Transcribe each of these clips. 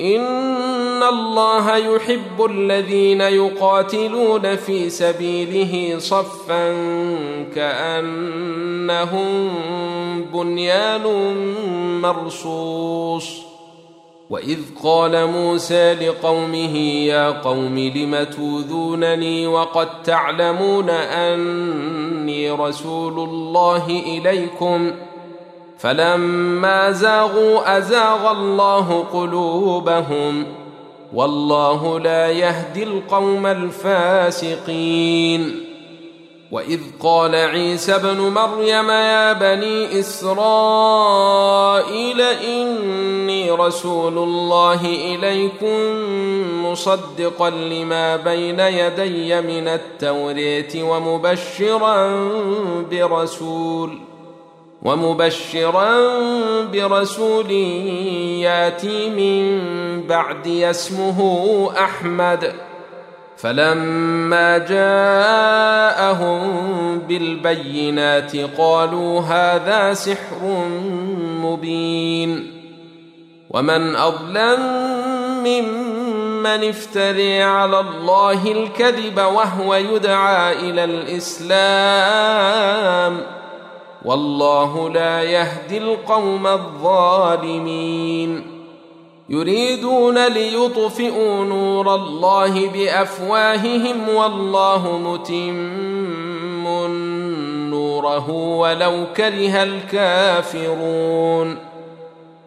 ان الله يحب الذين يقاتلون في سبيله صفا كانهم بنيان مرصوص. واذ قال موسى لقومه يا قوم لم توذونني وقد تعلمون اني رسول الله اليكم فلما زاغوا أزاغ الله قلوبهم والله لا يهدي القوم الفاسقين. وإذ قال عيسى ابن مريم يا بني إسرائيل إني رسول الله إليكم مصدقا لما بين يدي من التوريه ومبشرا برسول. ومبشرا برسول ياتي من بعدي اسمه أحمد. فلما جاءهم بالبينات قالوا هذا سحر مبين. ومن أظلم ممن افتري على الله الكذب وهو يدعى إلى الإسلام والله لا يهدي القوم الظالمين. يريدون ليطفئوا نور الله بأفواههم والله متم نوره ولو كره الكافرون.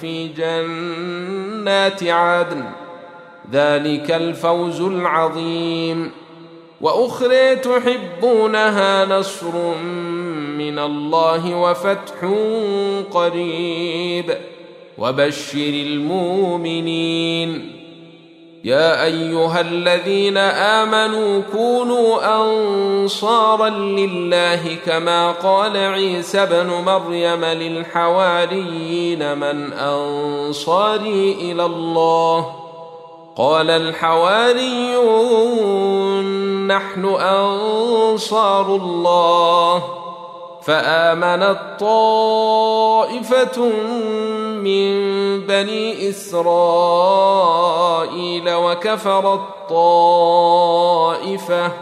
في جنات عدن ذلك الفوز العظيم. وأخرى تحبونها نصر من الله وفتح قريب. وبشر المؤمنين. يا أيها الذين آمنوا كونوا أنصارا لله كما قال عيسى ابن مريم للحواريين من أنصاري إلى الله. قال الحواريون نحن أنصار الله. فامنت طائفه من بني إسرائيل وكفرت طائفه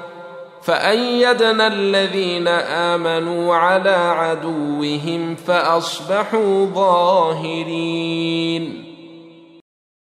فأيدنا الذين آمنوا على عدوهم فأصبحوا ظاهرين.